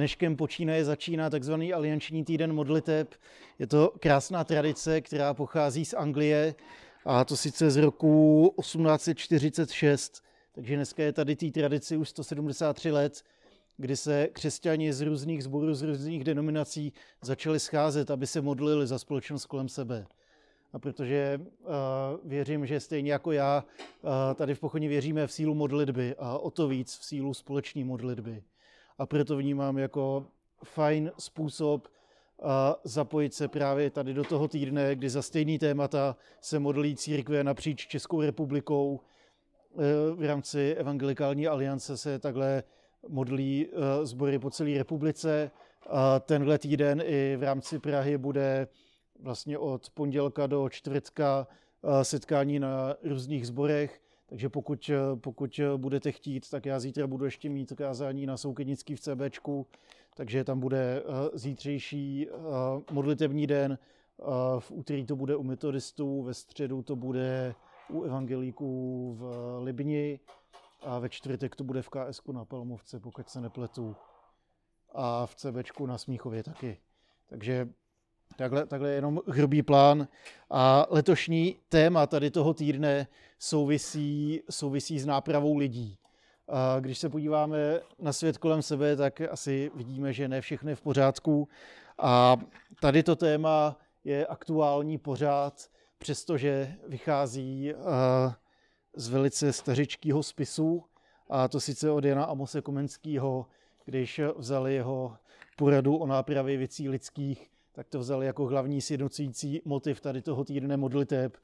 dneškem počínaje začíná takzvaný alianční týden modliteb. Je to krásná tradice, která pochází z Anglie a to sice z roku 1846, takže dneska je tady té tradici už 173 let, kdy se křesťani z různých zborů, z různých denominací začali scházet, aby se modlili za společnost kolem sebe. A protože uh, věřím, že stejně jako já, uh, tady v Pochodni věříme v sílu modlitby a o to víc v sílu společné modlitby. A proto vnímám jako fajn způsob uh, zapojit se právě tady do toho týdne, kdy za stejný témata se modlí církve napříč Českou republikou. Uh, v rámci Evangelikální aliance se takhle modlí uh, sbory po celé republice. A tenhle týden i v rámci Prahy bude vlastně od pondělka do čtvrtka eh, setkání na různých zborech, takže pokud, eh, pokud eh, budete chtít, tak já zítra budu ještě mít kázání na Soukednický v CBčku, takže tam bude zítřejší modlitevní den, v úterý to bude u metodistů, ve středu to bude u evangelíků v Libni a ve čtvrtek to bude v KS na Pelmovce, pokud se nepletu. A v CBčku na Smíchově taky. Takže Takhle, takhle jenom hrubý plán. A letošní téma tady toho týdne souvisí, souvisí s nápravou lidí. A když se podíváme na svět kolem sebe, tak asi vidíme, že ne všechno je v pořádku. A tady to téma je aktuální pořád, přestože vychází z velice stařičkého spisu, a to sice od Jana Amose Komenského, když vzali jeho poradu o nápravě věcí lidských tak to vzali jako hlavní sjednocující motiv tady toho týdne modliteb.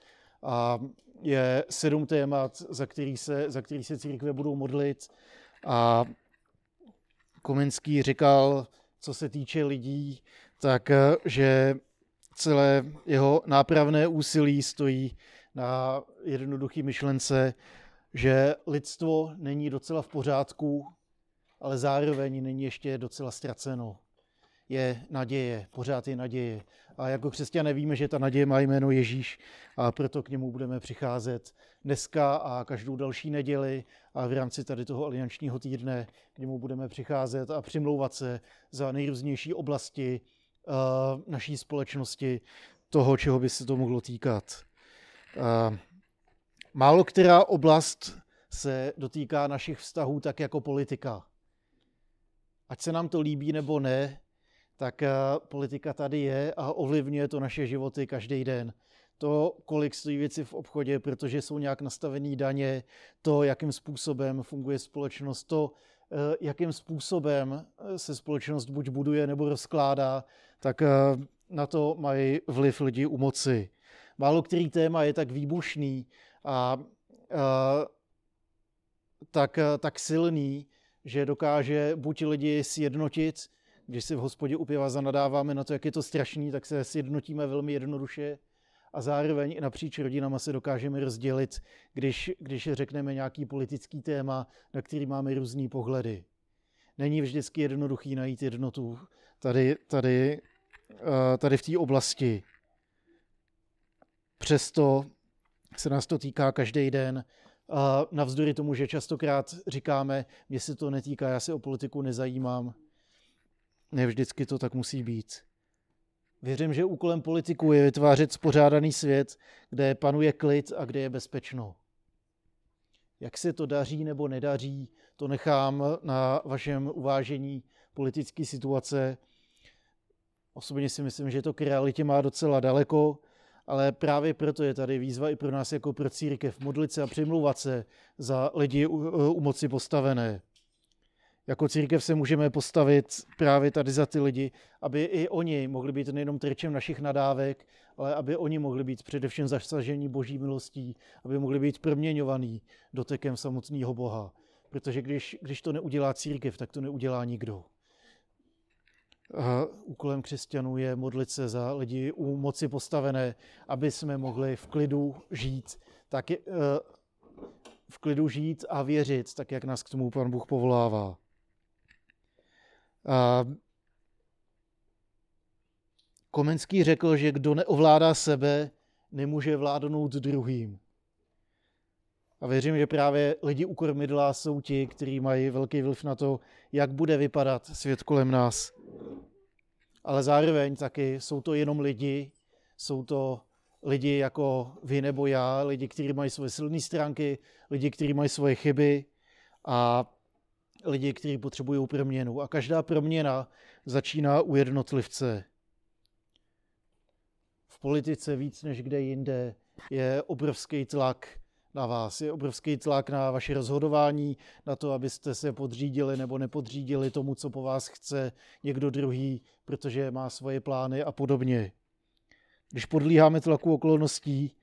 A je sedm témat, za který se, za který se církve budou modlit. A Komenský říkal, co se týče lidí, tak že celé jeho nápravné úsilí stojí na jednoduchý myšlence, že lidstvo není docela v pořádku, ale zároveň není ještě docela ztraceno je naděje, pořád je naděje. A jako křesťané víme, že ta naděje má jméno Ježíš a proto k němu budeme přicházet dneska a každou další neděli a v rámci tady toho aliančního týdne k němu budeme přicházet a přimlouvat se za nejrůznější oblasti uh, naší společnosti, toho, čeho by se to mohlo týkat. Uh, málo která oblast se dotýká našich vztahů tak jako politika. Ať se nám to líbí nebo ne, tak eh, politika tady je a ovlivňuje to naše životy každý den. To, kolik stojí věci v obchodě, protože jsou nějak nastavené daně, to, jakým způsobem funguje společnost, to, eh, jakým způsobem eh, se společnost buď buduje nebo rozkládá, tak na to mají vliv lidi u moci. Málo který téma je tak výbušný a, a tak, tak silný, že dokáže buď lidi sjednotit, když si v hospodě u piva zanadáváme na to, jak je to strašný, tak se sjednotíme velmi jednoduše a zároveň i napříč rodinama se dokážeme rozdělit, když, když řekneme nějaký politický téma, na který máme různý pohledy. Není vždycky jednoduchý najít jednotu tady, tady, eh, tady v té oblasti. Přesto se nás to týká každý den. A navzdory tomu, že častokrát říkáme, mě se to netýká, já se o politiku nezajímám, ne vždycky to tak musí být. Věřím, že úkolem politiků je vytvářet spořádaný svět, kde panuje klid a kde je bezpečno. Jak se to daří nebo nedaří, to nechám na vašem uvážení politické situace. Osobně si myslím, že to k realitě má docela daleko, ale právě proto je tady výzva i pro nás jako pro církev modlit se a přimlouvat se za lidi u, u moci postavené jako církev se můžeme postavit právě tady za ty lidi, aby i oni mohli být nejenom terčem našich nadávek, ale aby oni mohli být především zasažení boží milostí, aby mohli být proměňovaný dotekem samotného Boha. Protože když, když to neudělá církev, tak to neudělá nikdo. A úkolem křesťanů je modlit se za lidi u moci postavené, aby jsme mohli v klidu žít, tak je, eh, v klidu žít a věřit, tak jak nás k tomu pan Bůh povolává. Komenský řekl, že kdo neovládá sebe, nemůže vládnout druhým. A věřím, že právě lidi u kormidla jsou ti, kteří mají velký vliv na to, jak bude vypadat svět kolem nás. Ale zároveň taky jsou to jenom lidi, jsou to lidi jako vy nebo já, lidi, kteří mají svoje silné stránky, lidi, kteří mají svoje chyby a lidi, kteří potřebují proměnu. A každá proměna začíná u jednotlivce. V politice víc než kde jinde je obrovský tlak na vás. Je obrovský tlak na vaše rozhodování, na to, abyste se podřídili nebo nepodřídili tomu, co po vás chce někdo druhý, protože má svoje plány a podobně. Když podlíháme tlaku okolností,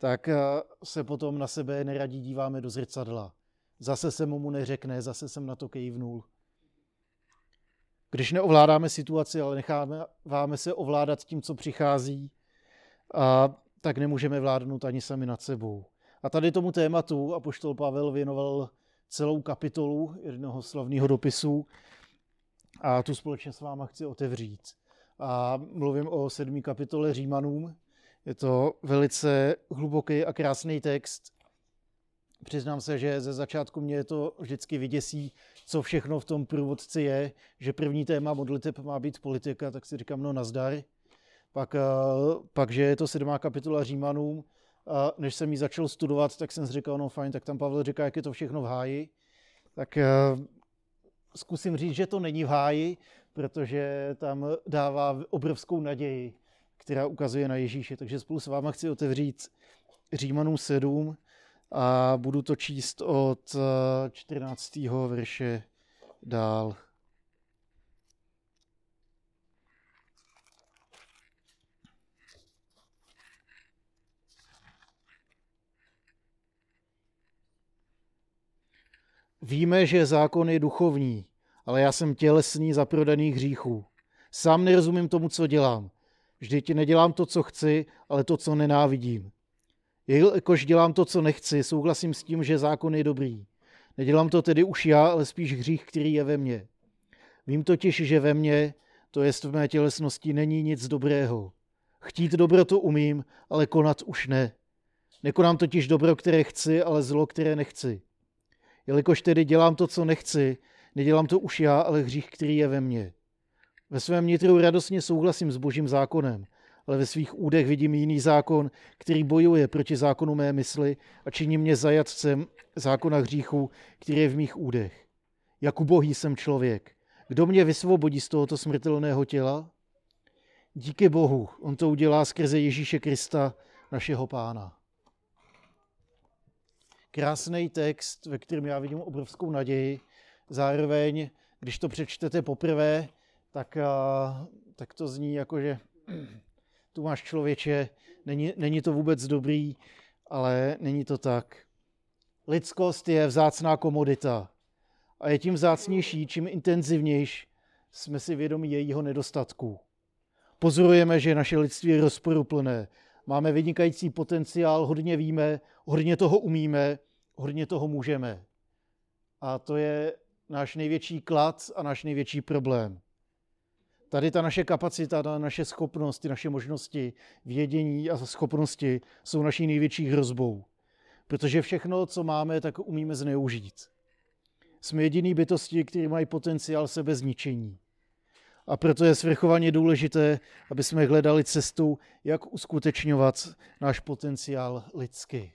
tak eh, se potom na sebe neradí díváme do zrcadla. Zase se mu neřekne, zase jsem na to kejvnul. Když neovládáme situaci, ale necháváme se ovládat tím, co přichází, a tak nemůžeme vládnout ani sami nad sebou. A tady tomu tématu apoštol Pavel věnoval celou kapitolu jednoho slavného dopisu a tu společně s váma chci otevřít. A mluvím o sedmý kapitole Římanům. Je to velice hluboký a krásný text. Přiznám se, že ze začátku mě to vždycky vyděsí, co všechno v tom průvodci je, že první téma modliteb má být politika, tak si říkám, no nazdar. Pak, eh, pak že je to sedmá kapitola Římanům, a než jsem ji začal studovat, tak jsem si říkal, no fajn, tak tam Pavel říká, jak je to všechno v háji. Tak uh, zkusím říct, že to není v háji, protože tam dává obrovskou naději, která ukazuje na Ježíše. Takže spolu s váma chci otevřít Římanům 7 a budu to číst od 14. Eh, verše dál. Víme, že zákon je duchovní, ale já jsem tělesný za prodaných hříchů. Sám nerozumím tomu, co dělám. Vždyť nedělám to, co chci, ale to, co nenávidím. Jelikož dělám to, co nechci, souhlasím s tím, že zákon je dobrý. Nedělám to tedy už já, ale spíš hřích, který je ve mně. Vím totiž, že ve mně, to jest v mé tělesnosti, není nic dobrého. Chtít dobro to umím, ale konat už ne. Nekonám totiž dobro, které chci, ale zlo, které nechci. Jelikož tedy dělám to, co nechci, nedělám to už já, ale hřích, který je ve mně. Ve svém nitru radostně souhlasím s božím zákonem, ale ve svých údech vidím jiný zákon, který bojuje proti zákonu mé mysli a činí mě zajatcem zákona hříchu, který je v mých údech. Jak ubohý jsem člověk. Kdo mě vysvobodí z tohoto smrtelného těla? Díky Bohu, on to udělá skrze Ježíše Krista, našeho pána krásný text, ve kterém já vidím obrovskou naději. Zároveň, když to přečtete poprvé, tak, tak to zní jako, že tu máš člověče, není, není to vůbec dobrý, ale není to tak. Lidskost je vzácná komodita a je tím vzácnější, čím intenzivnější jsme si vědomi jejího nedostatku. Pozorujeme, že naše lidství je rozporuplné. Máme vynikající potenciál, hodně víme, hodně toho umíme, hodně toho můžeme. A to je náš největší klad a náš největší problém. Tady ta naše kapacita, ta naše schopnost, ty naše možnosti, vědění a schopnosti jsou naší největší hrozbou. Protože všechno, co máme, tak umíme zneužít. Jsme jediný bytosti, které mají potenciál sebezničení. A proto je svrchovaně důležité, aby jsme hledali cestu, jak uskutečňovat náš potenciál lidský.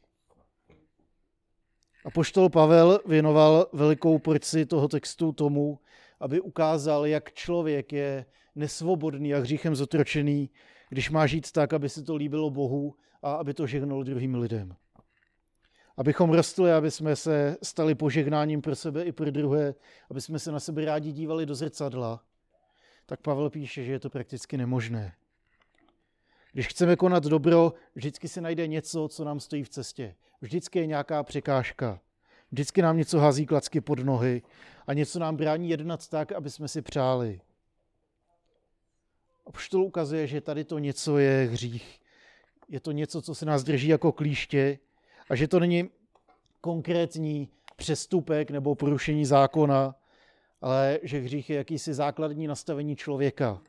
A poštol Pavel věnoval velikou porci toho textu tomu, aby ukázal, jak člověk je nesvobodný a hříchem zotročený, když má žít tak, aby se to líbilo Bohu a aby to žehnalo druhým lidem. Abychom rostli, aby jsme se stali požehnáním pro sebe i pro druhé, aby jsme se na sebe rádi dívali do zrcadla, tak Pavel píše, že je to prakticky nemožné. Když chceme konat dobro, vždycky se najde něco, co nám stojí v cestě. Vždycky je nějaká překážka. Vždycky nám něco hází klacky pod nohy a něco nám brání jednat tak, aby jsme si přáli. A poštol ukazuje, že tady to něco je hřích. Je to něco, co se nás drží jako klíště a že to není konkrétní přestupek nebo porušení zákona, ale že hřích je jakýsi základní nastavení člověka.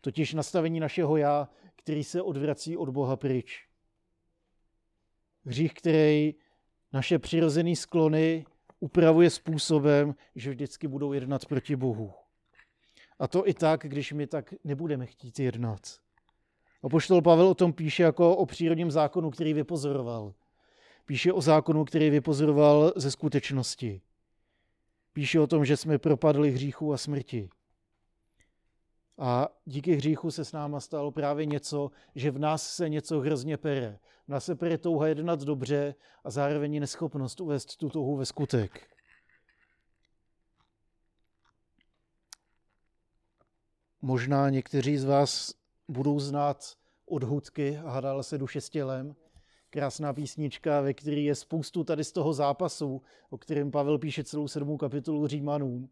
Totiž nastavení našeho já, který se odvrací od Boha pryč. Hřích, který naše přirozené sklony upravuje způsobem, že vždycky budou jednat proti Bohu. A to i tak, když my tak nebudeme chtít jednat. A poštol Pavel o tom píše jako o přírodním zákonu, který vypozoroval. Píše o zákonu, který vypozoroval ze skutečnosti. Píše o tom, že jsme propadli hříchu a smrti. A díky hříchu se s náma stalo právě něco, že v nás se něco hrozně pere. V nás se pere touha jednat dobře a zároveň neschopnost uvést tu touhu ve skutek. Možná někteří z vás budou znát odhudky Hádala se duše s tělem. Krásná písnička, ve které je spoustu tady z toho zápasu, o kterém Pavel píše celou sedmou kapitolu Římanům.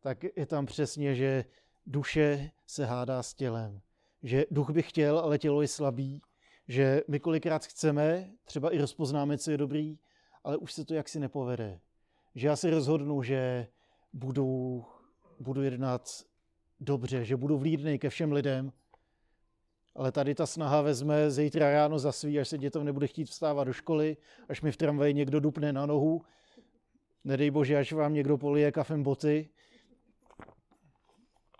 Tak je tam přesně, že duše se hádá s tělem. Že duch by chtěl, ale tělo je slabý. Že my kolikrát chceme, třeba i rozpoznáme, co je dobrý, ale už se to jaksi nepovede. Že já si rozhodnu, že budu, budu jednat dobře, že budu vlídný ke všem lidem, ale tady ta snaha vezme zítra ráno za svý, až se dětem nebude chtít vstávat do školy, až mi v tramvaji někdo dupne na nohu, nedej bože, až vám někdo polije kafem boty,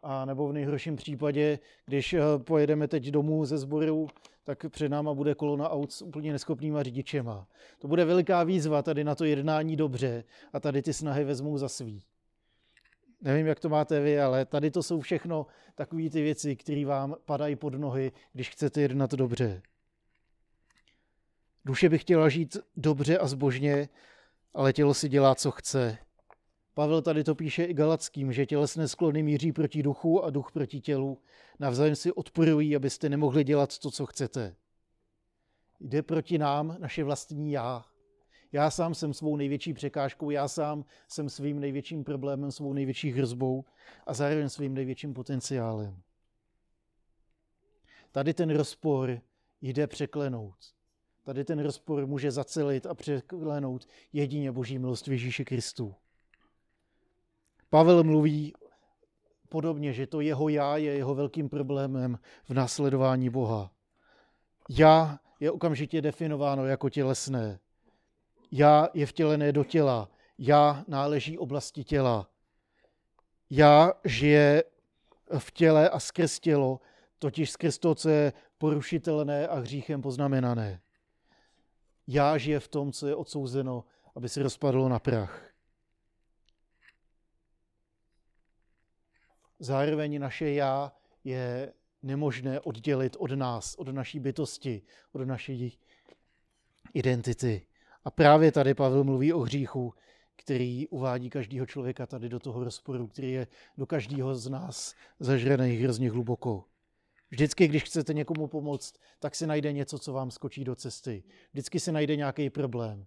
a nebo v nejhorším případě, když eh, pojedeme teď domů ze sboru, tak před náma bude kolona aut s úplně neschopnýma řidičema. To bude veliká výzva tady na to jednání dobře a tady ty snahy vezmou za svý. Nevím, jak to máte vy, ale tady to jsou všechno takové ty věci, které vám padají pod nohy, když chcete jednat dobře. Duše by chtěla žít dobře a zbožně, ale tělo si dělá, co chce. Pavel tady to píše i Galackým, že tělesné sklony míří proti duchu a duch proti tělu. Navzájem si odporují, abyste nemohli dělat to, co chcete. Jde proti nám naše vlastní já. Já sám jsem svou největší překážkou, já sám jsem svým největším problémem, svou největší hrozbou a zároveň svým největším potenciálem. Tady ten rozpor jde překlenout. Tady ten rozpor může zacelit a překlenout jedině Boží milost Ježíši Kristu. Pavel mluví podobně, že to jeho já je jeho velkým problémem v následování Boha. Já je okamžitě definováno jako tělesné. Já je vtělené do těla. Já náleží oblasti těla. Já žije v těle a skrz tělo, totiž skrz to, co je porušitelné a hříchem poznamenané. Já žije v tom, co je odsouzeno, aby se rozpadlo na prach. Zároveň naše já je nemožné oddělit od nás, od naší bytosti, od naší identity. A právě tady Pavel mluví o hříchu, který uvádí každého člověka tady do toho rozporu, který je do každého z nás zažraný hrozně hluboko. Vždycky, když chcete někomu pomoct, tak si najde něco, co vám skočí do cesty. Vždycky si najde nějaký problém.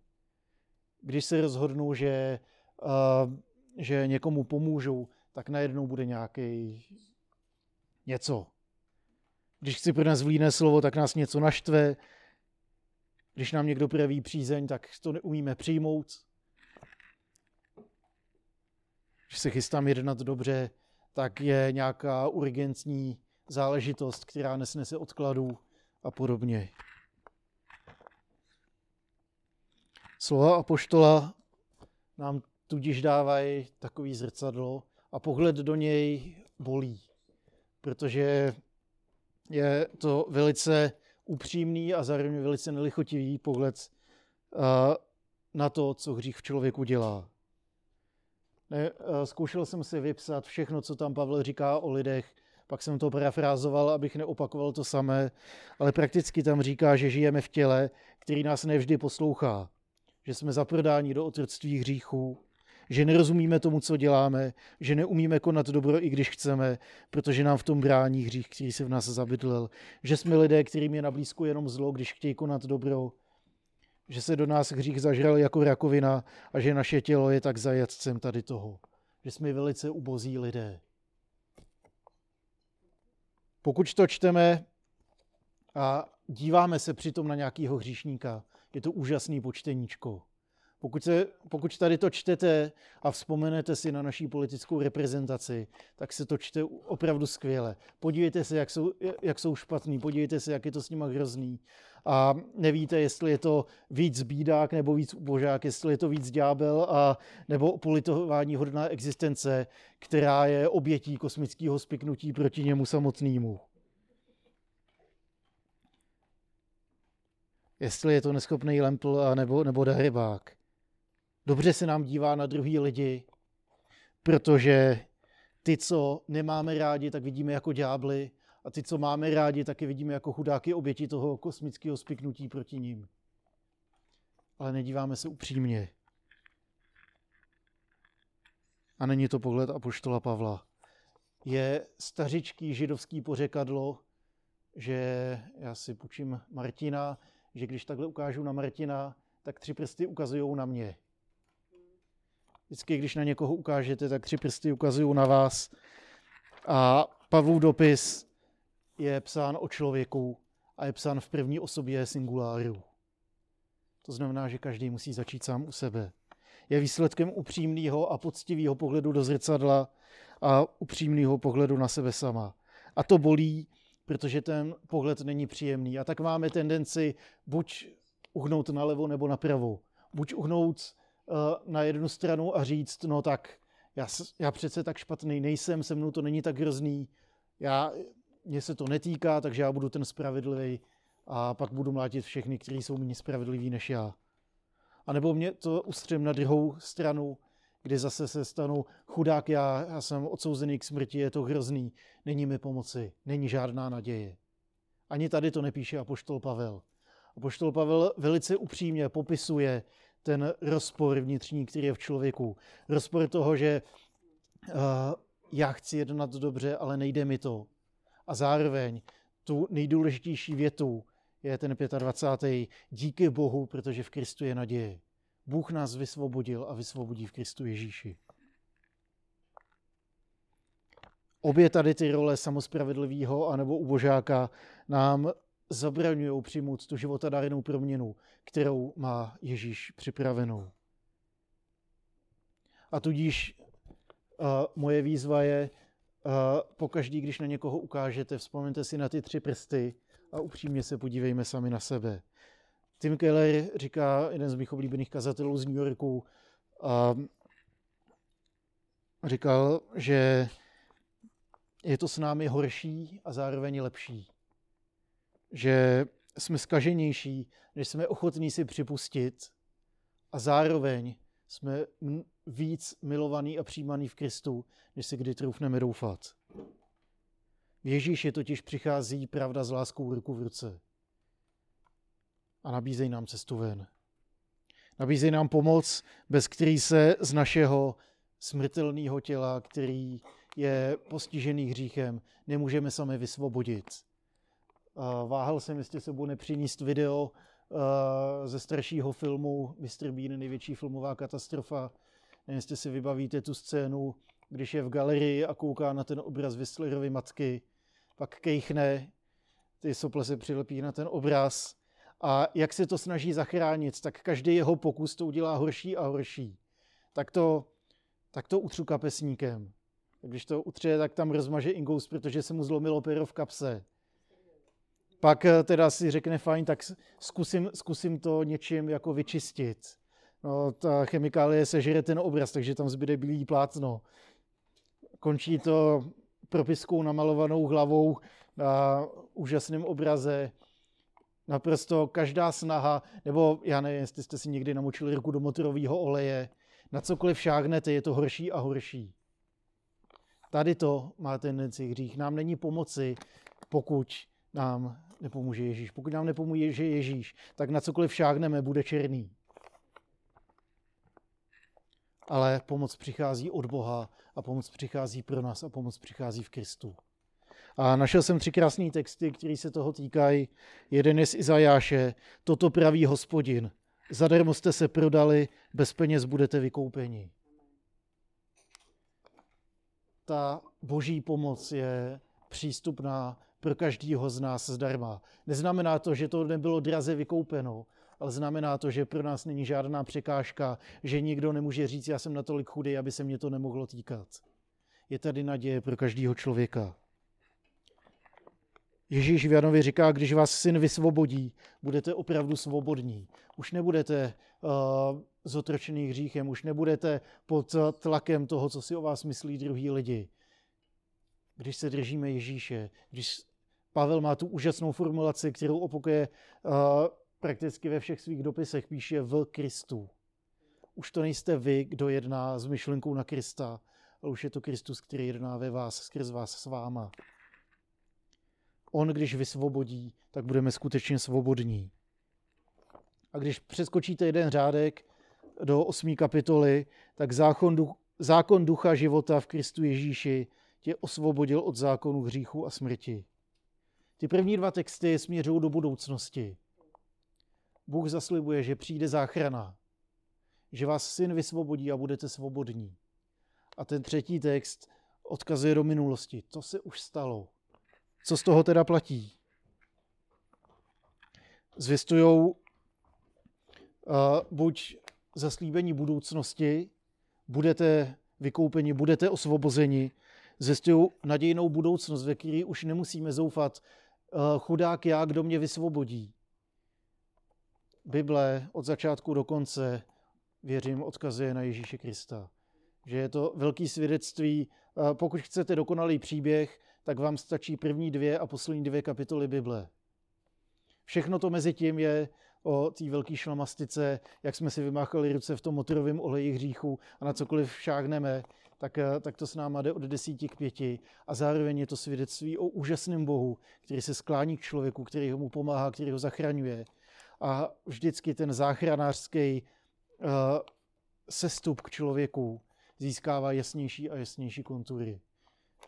Když se rozhodnu, že, uh, že někomu pomůžu, tak najednou bude nějaký něco. Když chci pro nás vlíné slovo, tak nás něco naštve. Když nám někdo projeví přízeň, tak to neumíme přijmout. Když se chystám jednat dobře, tak je nějaká urgentní záležitost, která nesnese odkladu a podobně. Slova apoštola nám tudíž dávají takový zrcadlo, a pohled do něj bolí, protože je to velice upřímný a zároveň velice nelichotivý pohled na to, co hřích v člověku dělá. Ne, zkoušel jsem si vypsat všechno, co tam Pavel říká o lidech, pak jsem to parafrázoval, abych neopakoval to samé, ale prakticky tam říká, že žijeme v těle, který nás nevždy poslouchá, že jsme zaprodáni do otroctví hříchů, že nerozumíme tomu, co děláme, že neumíme konat dobro, i když chceme, protože nám v tom brání hřích, který se v nás zabydlel, že jsme lidé, kterým je na blízku jenom zlo, když chtějí konat dobro, že se do nás hřích zažral jako rakovina a že naše tělo je tak zajatcem tady toho, že jsme velice ubozí lidé. Pokud to čteme a díváme se přitom na nějakého hříšníka, je to úžasný počteníčko Pokud, se, pokud tady to čtete a vzpomenete si na naší politickou reprezentaci, tak se to čte opravdu skvěle. Podívejte se, jak jsou, jak jsou špatný, podívejte se, jak je to s nimi hrozný. A nevíte, jestli je to víc bídák nebo víc božák, jestli je to víc ďábel a nebo politování hodná existence, která je obětí kosmického spiknutí proti němu samotnému. Jestli je to neschopný lempl a nebo, nebo darebák dobře se nám dívá na druhý lidi, protože ty, co nemáme rádi, tak vidíme jako ďábly a ty, co máme rádi, taky vidíme jako chudáky oběti toho kosmického spiknutí proti ním. Ale nedíváme se upřímně. A není to pohled apoštola Pavla. Je stařičký židovský pořekadlo, že já si půjčím Martina, že když takhle ukážu na Martina, tak tři prsty ukazují na mě. Vždycky, když na někoho ukážete, tak tři prsty ukazují na vás. A Pavlův dopis je psán o člověku a je psán v první osobě singuláru. To znamená, že každý musí začít sám u sebe. Je výsledkem upřímného a poctivého pohledu do zrcadla a upřímného pohledu na sebe sama. A to bolí, protože ten pohled není příjemný. A tak máme tendenci buď uhnout nalevo nebo napravo. Buď uhnout na jednu stranu a říct, no tak já, já přece tak špatný nejsem, se mnou to není tak hrozný, já, mě se to netýká, takže já budu ten spravedlivý a pak budu mlátit všechny, kteří jsou méně spravedliví než já. A nebo mě to ustřím na druhou stranu, kdy zase se stanu chudák já, já jsem odsouzený k smrti, je to hrozný, není mi pomoci, není žádná naděje. Ani tady to nepíše apoštol Pavel. Apoštol Pavel velice upřímně popisuje, ten rozpor vnitřní, který je v člověku. Rozpor toho, že uh, já chci jednat dobře, ale nejde mi to. A zároveň tu nejdůležitější větu je ten 25. Díky Bohu, protože v Kristu je naděje. Bůh nás vysvobodil a vysvobodí v Kristu Ježíši. Obě tady ty role samospravedlivého anebo ubožáka nám zabraňují přijmout tu životadárnou proměnu, kterou má Ježíš připravenou. A tudíž uh, moje výzva je, uh, pokaždý, když na někoho ukážete, vzpomeňte si na ty tři prsty a upřímně se podívejme sami na sebe. Tim Keller říká, jeden z mých oblíbených kazatelů z New Yorku, uh, říkal, že je to s námi horší a zároveň lepší že jsme skaženější, než jsme ochotní si připustit a zároveň jsme víc milovaný a přijímaný v Kristu, než si kdy troufneme doufat. V Ježíši totiž přichází pravda s láskou ruku v ruce a nabízejí nám cestu ven. Nabízejí nám pomoc, bez který se z našeho smrtelného těla, který je postižený hříchem, nemůžeme sami vysvobodit. Váhal jsem, jestli se budu nepřinést video ze staršího filmu Mr. Bean, největší filmová katastrofa. Nevím, jestli si vybavíte tu scénu, když je v galerii a kouká na ten obraz Whistlerovy matky, pak kejchne, ty sople se přilepí na ten obraz a jak se to snaží zachránit, tak každý jeho pokus to udělá horší a horší. Tak to, tak to utřu kapesníkem. Když to utře, tak tam rozmaže ingous, protože se mu zlomilo pero v kapse. Pak eh, teda si řekne, fajn, tak zkusím, zkusím to něčím jako vyčistit. No, ta chemikálie sežere ten obraz, takže tam zbyde bílý plátno. Končí to propiskou namalovanou hlavou na úžasném obraze. Naprosto každá snaha, nebo já nevím, jestli jste si někdy namočili ruku do motorového oleje, na cokoliv šáhnete, je to horší a horší. Tady to má tendenci hřích. Nám není pomoci, pokud nám nepomůže Ježíš. Pokud nám nepomůže Ježíš, tak na cokoliv šáhneme, bude černý. Ale pomoc přichází od Boha a pomoc přichází pro nás a pomoc přichází v Kristu. A našel jsem tři krásné texty, které se toho týkají. Jeden je z Izajáše. Toto praví hospodin. Zadarmo jste se prodali, bez peněz budete vykoupeni. Ta boží pomoc je přístupná pro každého z nás zdarma. Neznamená to, že to nebylo draze vykoupeno, ale znamená to, že pro nás není žádná překážka, že nikdo nemůže říct, já jsem natolik chudý, aby se mě to nemohlo týkat. Je tady naděje pro každého člověka. Ježíš v Janovi říká, když vás syn vysvobodí, budete opravdu svobodní. Už nebudete uh, zotročený hříchem, už nebudete pod tlakem toho, co si o vás myslí druhý lidi. Když se držíme Ježíše, když Pavel má tu úžasnou formulaci, kterou opakuje uh, prakticky ve všech svých dopisech, píše v Kristu. Už to nejste vy, kdo jedná s myšlenkou na Krista, ale už je to Kristus, který jedná ve vás, skrz vás s váma. On, když vysvobodí, tak budeme skutečně svobodní. A když přeskočíte jeden řádek do osmé kapitoly, tak zákon, duch, zákon ducha života v Kristu Ježíši tě osvobodil od zákonu hříchu a smrti. Ty první dva texty směřují do budoucnosti. Bůh zaslibuje, že přijde záchrana, že vás syn vysvobodí a budete svobodní. A ten třetí text odkazuje do minulosti. To se už stalo. Co z toho teda platí? Zvěstují uh, buď zaslíbení budoucnosti, budete vykoupeni, budete osvobozeni, zvěstují nadějnou budoucnost, ve které už nemusíme zoufat, chudák já, kdo mě vysvobodí. Bible od začátku do konce, věřím, odkazuje na Ježíše Krista. Že je to velký svědectví. Pokud chcete dokonalý příběh, tak vám stačí první dvě a poslední dvě kapitoly Bible. Všechno to mezi tím je o té velké šlamastice, jak jsme si vymáchali ruce v tom motorovém oleji hříchu a na cokoliv šáhneme, tak, tak to s náma jde od desíti k pěti. A zároveň je to svědectví o úžasném Bohu, který se sklání k člověku, který ho mu pomáhá, který ho zachraňuje. A vždycky ten záchranářský uh, sestup k člověku získává jasnější a jasnější kontury.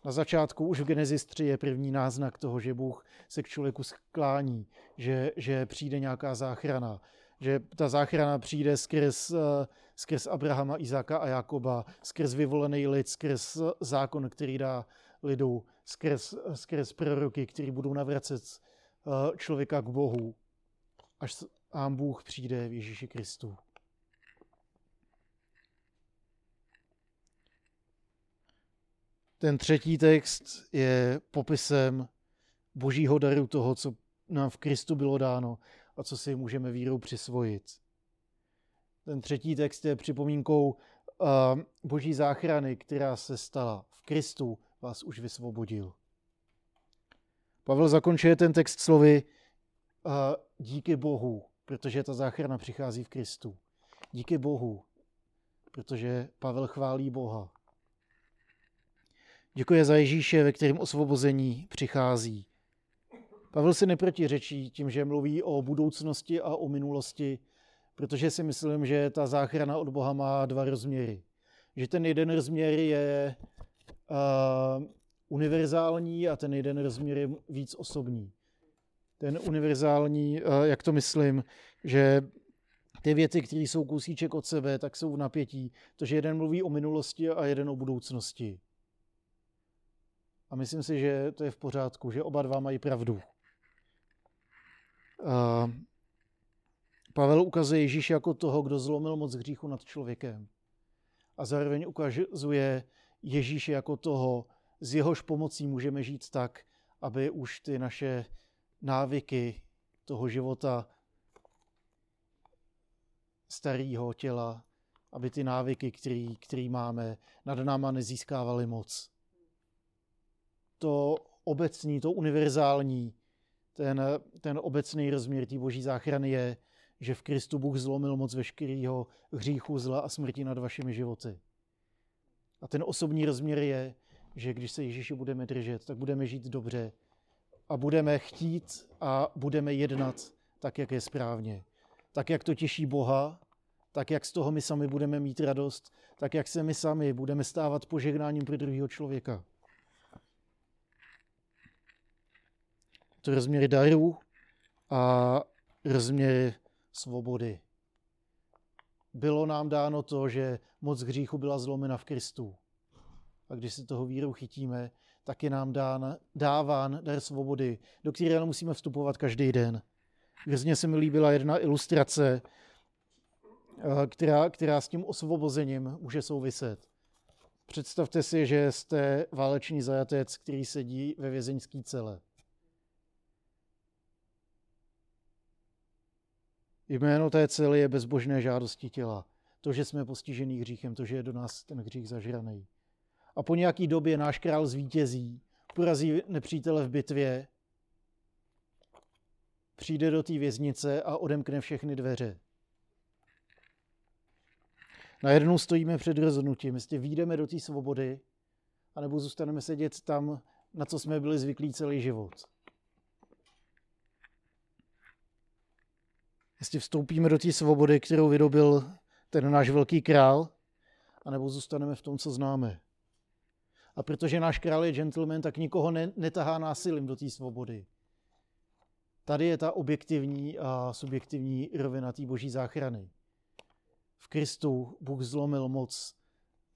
Na začátku už v Genesis 3 je první náznak toho, že Bůh se k člověku sklání, že, že přijde nějaká záchrana, že ta záchrana přijde skrz, eh, skrz Abrahama, Izáka a Jakoba, skrz vyvolený lid, skrz zákon, který dá lidu, skrz, skrz proroky, který budou navracet eh, člověka k Bohu, až ám Bůh přijde v Ježíši Kristu. Ten třetí text je popisem božího daru toho, co nám v Kristu bylo dáno a co si můžeme vírou přisvojit. Ten třetí text je připomínkou uh, boží záchrany, která se stala v Kristu, vás už vysvobodil. Pavel zakončuje ten text slovy uh, díky Bohu, protože ta záchrana přichází v Kristu. Díky Bohu, protože Pavel chválí Boha. Děkuje za Ježíše, ve kterém osvobození přichází. Pavel si neprotiřečí tím, že mluví o budoucnosti a o minulosti, protože si myslím, že ta záchrana od Boha má dva rozměry. Že ten jeden rozměr je uh, univerzální a ten jeden rozměr je víc osobní. Ten univerzální, uh, jak to myslím, že ty věci, které jsou kousíček od sebe, tak jsou v napětí, protože jeden mluví o minulosti a jeden o budoucnosti. A myslím si, že to je v pořádku, že oba dva mají pravdu. Uh, Pavel ukazuje Ježíše jako toho, kdo zlomil moc hříchu nad člověkem. A zároveň ukazuje Ježíše jako toho, z jehož pomocí můžeme žít tak, aby už ty naše návyky toho života starého těla, aby ty návyky, který, který máme, nad náma nezískávaly moc to obecní, to univerzální, ten, ten obecný rozměr té boží záchrany je, že v Kristu Bůh zlomil moc veškerého hříchu, zla a smrti nad vašimi životy. A ten osobní rozměr je, že když se Ježíši budeme držet, tak budeme žít dobře a budeme chtít a budeme jednat tak, jak je správně. Tak, jak to těší Boha, tak, jak z toho my sami budeme mít radost, tak, jak se my sami budeme stávat požehnáním pro druhého člověka. To rozměry darů a rozměry svobody. Bylo nám dáno to, že moc hříchu byla zlomena v Kristu. A když se toho víru chytíme, tak je nám dán, dáván dar svobody, do které musíme vstupovat každý den. Hrozně se mi líbila jedna ilustrace, eh, která, která s tím osvobozením může souviset. Představte si, že jste váleční zajatec, který sedí ve vězeňské cele. Jméno té cely je bezbožné žádosti těla. To, že jsme postižený hříchem, to, že je do nás ten hřích zažraný. A po nějaký době náš král zvítězí, porazí nepřítele v bitvě, přijde do té věznice a odemkne všechny dveře. Najednou stojíme před rozhodnutím, jestli výjdeme do té svobody, anebo zůstaneme sedět tam, na co jsme byli zvyklí celý život. Jestli vstoupíme do té svobody, kterou vydobil ten náš velký král, anebo zůstaneme v tom, co známe. A protože náš král je gentleman, tak nikoho ne, netahá násilím do té svobody. Tady je ta objektivní a subjektivní rovina té boží záchrany. V Kristu Bůh zlomil moc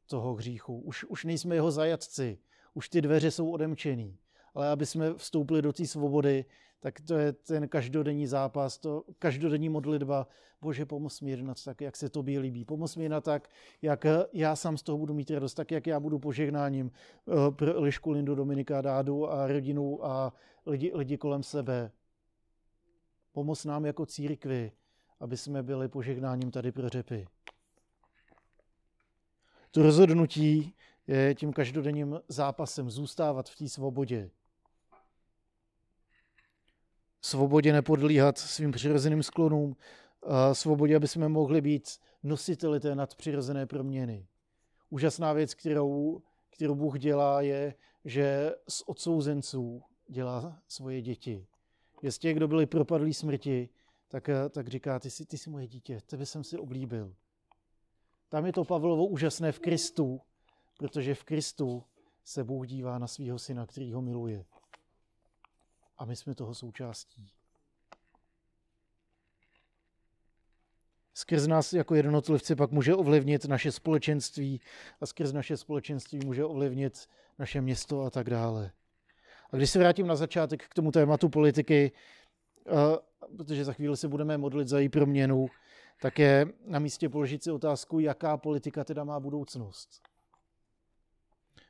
toho hříchu. Už, už nejsme jeho zajatci, už ty dveře jsou odemčený. Ale aby jsme vstoupili do té svobody, tak to je ten každodenní zápas, to každodenní modlitba. Bože, pomoz mi jednat tak, jak se tobě líbí. Pomoz mi jednat tak, jak já sám z toho budu mít radost, tak, jak já budu požehnáním eh, pro Elišku, Lindu, Dominika, Dádu a rodinu a lidi, lidi kolem sebe. Pomoz nám jako církvi, aby jsme byli požehnáním tady pro řepy. To rozhodnutí je tím každodenním zápasem zůstávat v té svobodě svobodě nepodlíhat svým přirozeným sklonům, svobodě, aby jsme mohli být nositeli té nadpřirozené proměny. Úžasná věc, kterou, kterou Bůh dělá, je, že z odsouzenců dělá svoje děti. Je z těch, kdo byli propadlí smrti, tak, tak říká, ty jsi, ty jsi moje dítě, tebe jsem si oblíbil. Tam je to Pavlovo úžasné v Kristu, protože v Kristu se Bůh dívá na svého syna, který ho miluje a my jsme toho součástí. Skrz nás jako jednotlivci pak může ovlivnit naše společenství a skrz naše společenství může ovlivnit naše město a tak dále. A když se vrátím na začátek k tomu tématu politiky, protože za chvíli se budeme modlit za její proměnu, tak je na místě položit si otázku, jaká politika teda má budoucnost.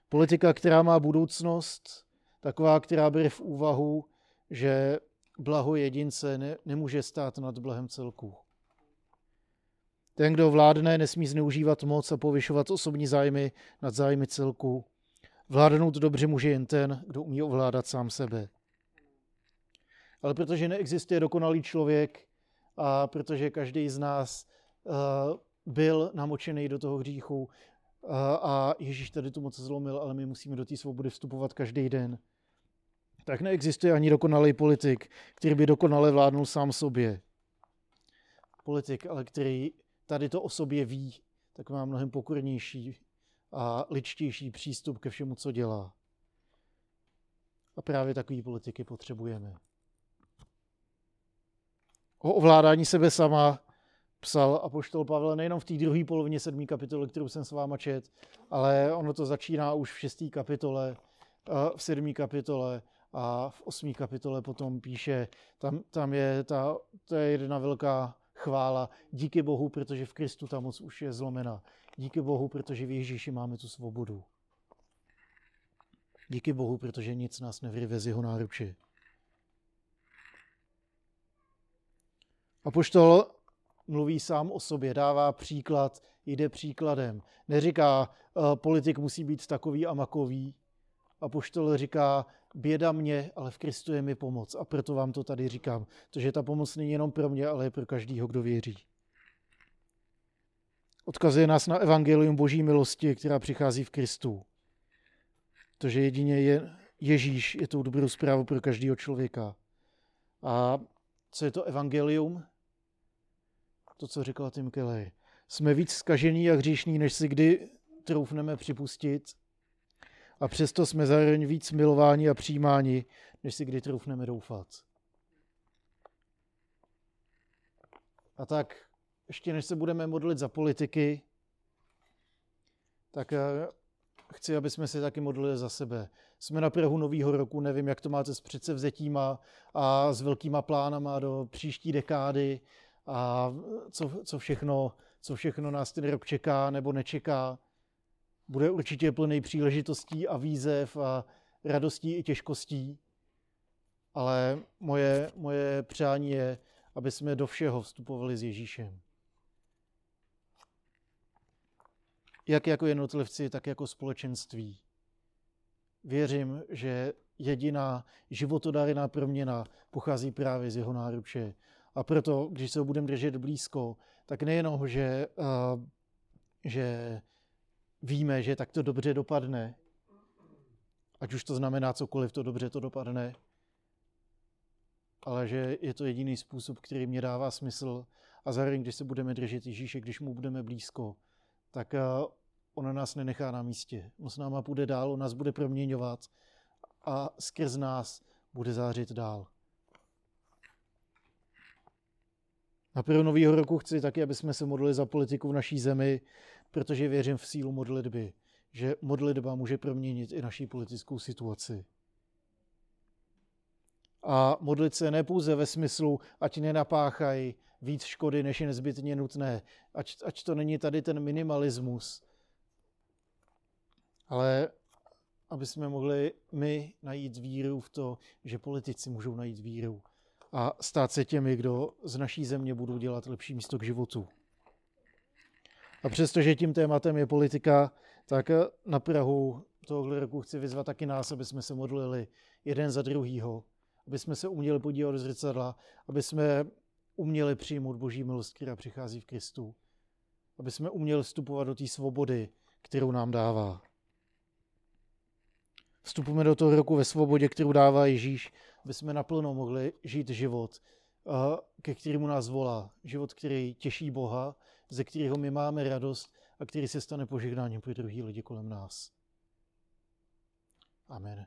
Politika, která má budoucnost, taková, která bere v úvahu že blaho jedince ne, nemůže stát nad blahem celku. Ten, kdo vládne, nesmí zneužívat moc a povyšovat osobní zájmy nad zájmy celku. Vládnout dobře může jen ten, kdo umí ovládat sám sebe. Ale protože neexistuje dokonalý člověk a protože každý z nás uh, byl namočený do toho hříchu uh, a Ježíš tady tu moc zlomil, ale my musíme do té svobody vstupovat každý den, tak neexistuje ani dokonalý politik, který by dokonale vládnul sám sobě. Politik, ale který tady to o sobě ví, tak má mnohem pokornější a ličtější přístup ke všemu, co dělá. A právě takový politiky potřebujeme. O ovládání sebe sama psal apoštol Pavel nejenom v té druhé polovině sedmé kapitoly, kterou jsem s váma čet, ale ono to začíná už v šesté kapitole, v sedmé kapitole a v osmé kapitole potom píše, tam, tam je ta, to je jedna velká chvála. Díky Bohu, protože v Kristu ta moc už je zlomena. Díky Bohu, protože v Ježíši máme tu svobodu. Díky Bohu, protože nic nás nevryve z jeho náruče. A poštol mluví sám o sobě, dává příklad, jde příkladem. Neříká, uh, politik musí být takový a makový. A poštol říká, běda mě, ale v Kristu je mi pomoc. A proto vám to tady říkám. Protože ta pomoc není jenom pro mě, ale i pro každýho, kdo věří. Odkazuje nás na evangelium boží milosti, která přichází v Kristu. Protože jedině je Ježíš je tou dobrou zprávou pro každého člověka. A co je to evangelium? To, co říkala Tim Kelly. Jsme víc skažení a hříšní, než si kdy troufneme připustit a přesto jsme zároveň víc milováni a přijímáni, než si kdy troufneme doufat. A tak ještě než se budeme modlit za politiky, tak eh, chci, aby jsme se taky modlili za sebe. Jsme na Prahu nového roku, nevím, jak to máte s předsevzetíma a s velkýma plánama do příští dekády a co, co, všechno, co všechno nás ten rok čeká nebo nečeká. Bude určitě plný příležitostí a výzev a radostí i těžkostí, ale moje, moje přání je, aby jsme do všeho vstupovali s Ježíšem. Jak jako jednotlivci, tak jako společenství. Věřím, že jediná životodárná proměna pochází právě z jeho náruče. A proto, když se ho budeme držet blízko, tak nejenom, že, uh, že víme, že tak to dobře dopadne, ať už to znamená cokoliv, to dobře to dopadne, ale že je to jediný způsob, který mě dává smysl a zároveň, když se budeme držet Ježíše, když mu budeme blízko, tak eh, on nás nenechá na místě. On s náma půjde dál, on nás bude proměňovat a skrz nás bude zářit dál. Na první nového roku chci taky, aby jsme se modlili za politiku v naší zemi, protože věřím v sílu modlitby, že modlitba může proměnit i naší politickou situaci a modlit se ne pouze ve smyslu, ať nenapáchají víc škody, než je nezbytně nutné, ať, ať to není tady ten minimalismus, ale aby jsme mohli my najít víru v to, že politici můžou najít víru a stát se těmi, kdo z naší země budou dělat lepší místo k životu. A přestože tím tématem je politika, tak na Prahu tohohle roku chci vyzvat taky nás, aby jsme se modlili jeden za druhýho, aby jsme se uměli podívat do zrcadla, aby jsme uměli přijmout boží milost, která přichází v Kristu, aby jsme uměli vstupovat do té svobody, kterou nám dává. Vstupujeme do toho roku ve svobodě, kterou dává Ježíš, aby jsme naplno mohli žít život, ke kterému nás volá. Život, který těší Boha, ze kterého my máme radost a který se stane požehnáním pro druhý lidi kolem nás. Amen.